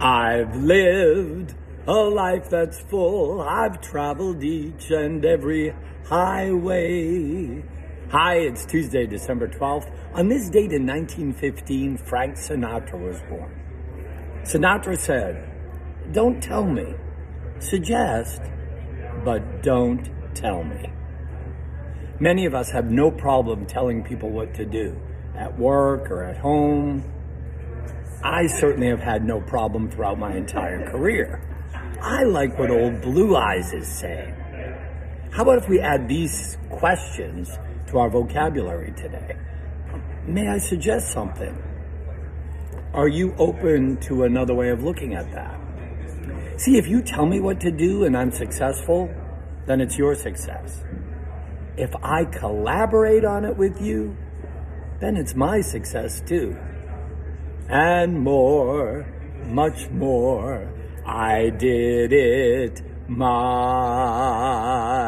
I've lived a life that's full. I've traveled each and every highway. Hi, it's Tuesday, December 12th. On this date in 1915, Frank Sinatra was born. Sinatra said, Don't tell me, suggest, but don't tell me. Many of us have no problem telling people what to do at work or at home I certainly have had no problem throughout my entire career. I like what old Blue Eyes is saying. How about if we add these questions to our vocabulary today? May I suggest something? Are you open to another way of looking at that? See, if you tell me what to do and I'm successful, then it's your success. If I collaborate on it with you, then it's my success too and more, much more. I did it my